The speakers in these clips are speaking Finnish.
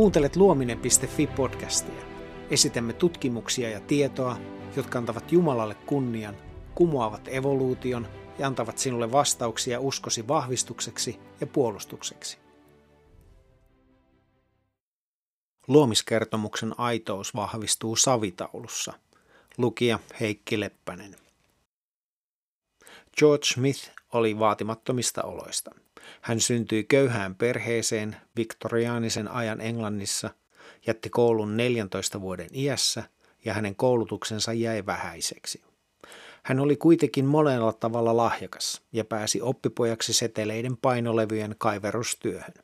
Kuuntelet luominen.fi podcastia. Esitämme tutkimuksia ja tietoa, jotka antavat Jumalalle kunnian, kumoavat evoluution ja antavat sinulle vastauksia uskosi vahvistukseksi ja puolustukseksi. Luomiskertomuksen aitous vahvistuu savitaulussa. Lukija Heikki Leppänen. George Smith oli vaatimattomista oloista. Hän syntyi köyhään perheeseen viktoriaanisen ajan Englannissa, jätti koulun 14 vuoden iässä ja hänen koulutuksensa jäi vähäiseksi. Hän oli kuitenkin monella tavalla lahjakas ja pääsi oppipojaksi seteleiden painolevyjen kaiverustyöhön.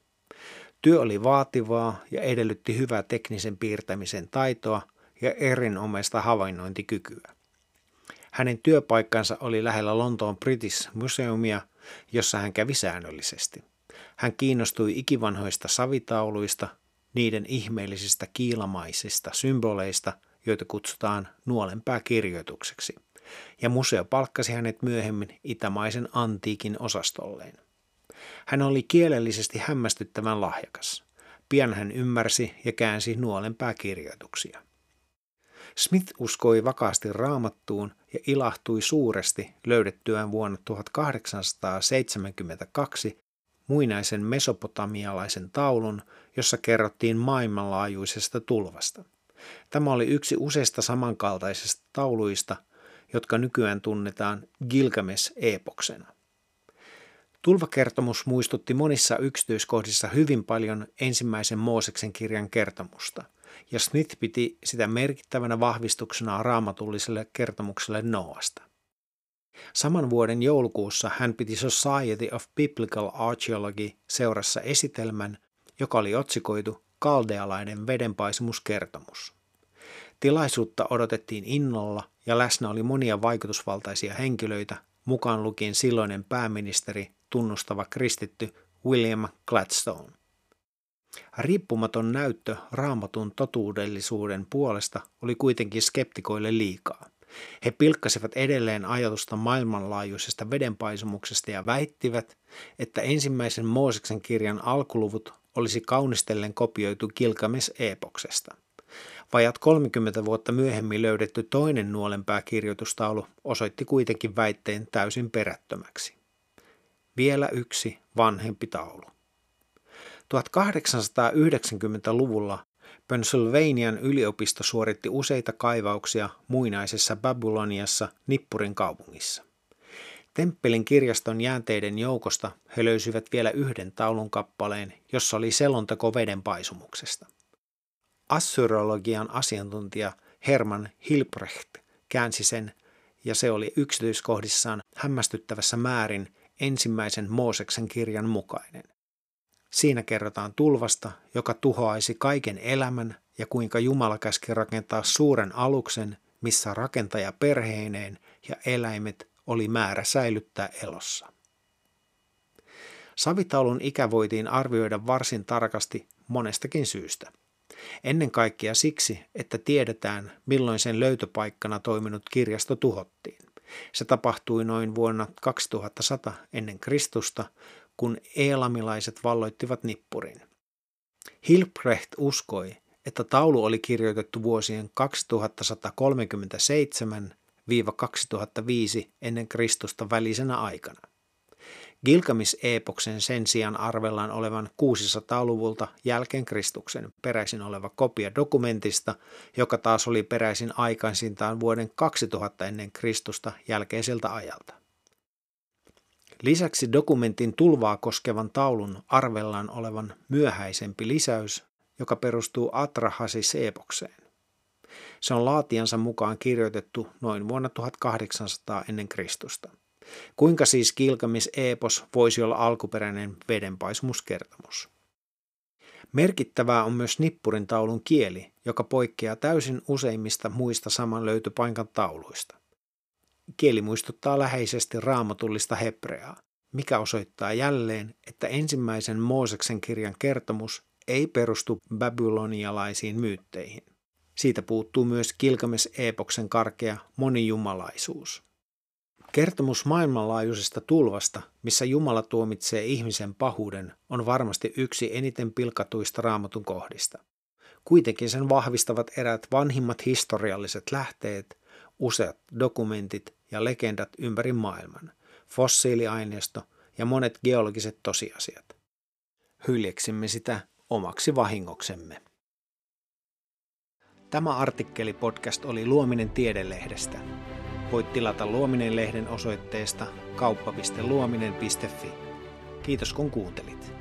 Työ oli vaativaa ja edellytti hyvää teknisen piirtämisen taitoa ja erinomaista havainnointikykyä. Hänen työpaikkansa oli lähellä Lontoon British Museumia, jossa hän kävi säännöllisesti. Hän kiinnostui ikivanhoista savitauluista, niiden ihmeellisistä kiilamaisista symboleista, joita kutsutaan nuolenpääkirjoitukseksi, ja museo palkkasi hänet myöhemmin itämaisen antiikin osastolleen. Hän oli kielellisesti hämmästyttävän lahjakas. Pian hän ymmärsi ja käänsi nuolenpääkirjoituksia. Smith uskoi vakaasti raamattuun ja ilahtui suuresti löydettyään vuonna 1872 muinaisen mesopotamialaisen taulun, jossa kerrottiin maailmanlaajuisesta tulvasta. Tämä oli yksi useista samankaltaisista tauluista, jotka nykyään tunnetaan Gilgamesh-epoksena. Tulvakertomus muistutti monissa yksityiskohdissa hyvin paljon ensimmäisen Mooseksen kirjan kertomusta – ja Smith piti sitä merkittävänä vahvistuksena raamatulliselle kertomukselle Noasta. Saman vuoden joulukuussa hän piti Society of Biblical Archaeology seurassa esitelmän, joka oli otsikoitu Kaldealainen vedenpaisumuskertomus. Tilaisuutta odotettiin innolla ja läsnä oli monia vaikutusvaltaisia henkilöitä, mukaan lukien silloinen pääministeri, tunnustava kristitty William Gladstone. Riippumaton näyttö raamatun totuudellisuuden puolesta oli kuitenkin skeptikoille liikaa. He pilkkasivat edelleen ajatusta maailmanlaajuisesta vedenpaisumuksesta ja väittivät, että ensimmäisen Mooseksen kirjan alkuluvut olisi kaunistellen kopioitu Gilgames-epoksesta. Vajat 30 vuotta myöhemmin löydetty toinen nuolenpääkirjoitustaulu osoitti kuitenkin väitteen täysin perättömäksi. Vielä yksi vanhempi taulu. 1890-luvulla Pennsylvanian yliopisto suoritti useita kaivauksia muinaisessa Babyloniassa Nippurin kaupungissa. Temppelin kirjaston jäänteiden joukosta he löysivät vielä yhden taulun kappaleen, jossa oli selonteko veden paisumuksesta. Assyrologian asiantuntija Herman Hilprecht käänsi sen, ja se oli yksityiskohdissaan hämmästyttävässä määrin ensimmäisen Mooseksen kirjan mukainen. Siinä kerrotaan tulvasta, joka tuhoaisi kaiken elämän ja kuinka Jumala käski rakentaa suuren aluksen, missä rakentaja perheineen ja eläimet oli määrä säilyttää elossa. Savitaulun ikä voitiin arvioida varsin tarkasti monestakin syystä. Ennen kaikkea siksi, että tiedetään, milloin sen löytöpaikkana toiminut kirjasto tuhottiin. Se tapahtui noin vuonna 2100 ennen Kristusta, kun eelamilaiset valloittivat nippurin. Hilprecht uskoi, että taulu oli kirjoitettu vuosien 2137-2005 ennen Kristusta välisenä aikana. Gilgamis-epoksen sen sijaan arvellaan olevan 600-luvulta jälkeen Kristuksen peräisin oleva kopia dokumentista, joka taas oli peräisin aikaisintaan vuoden 2000 ennen Kristusta jälkeiseltä ajalta. Lisäksi dokumentin tulvaa koskevan taulun arvellaan olevan myöhäisempi lisäys, joka perustuu Atrahasi-seepokseen. Se on laatiansa mukaan kirjoitettu noin vuonna 1800 ennen Kristusta. Kuinka siis Gilgamis epos voisi olla alkuperäinen vedenpaisumuskertomus? Merkittävää on myös nippurin taulun kieli, joka poikkeaa täysin useimmista muista saman löytöpaikan tauluista. Kieli muistuttaa läheisesti raamatullista hebreaa, mikä osoittaa jälleen, että ensimmäisen Mooseksen kirjan kertomus ei perustu babylonialaisiin myytteihin. Siitä puuttuu myös Kilgames-epoksen karkea monijumalaisuus. Kertomus maailmanlaajuisesta tulvasta, missä Jumala tuomitsee ihmisen pahuuden, on varmasti yksi eniten pilkatuista raamatun kohdista. Kuitenkin sen vahvistavat eräät vanhimmat historialliset lähteet, useat dokumentit ja legendat ympäri maailman, fossiiliaineisto ja monet geologiset tosiasiat. Hyljeksimme sitä omaksi vahingoksemme. Tämä artikkeli podcast oli Luominen tiedelehdestä. Voit tilata Luominen-lehden osoitteesta kauppa.luominen.fi. Kiitos kun kuuntelit.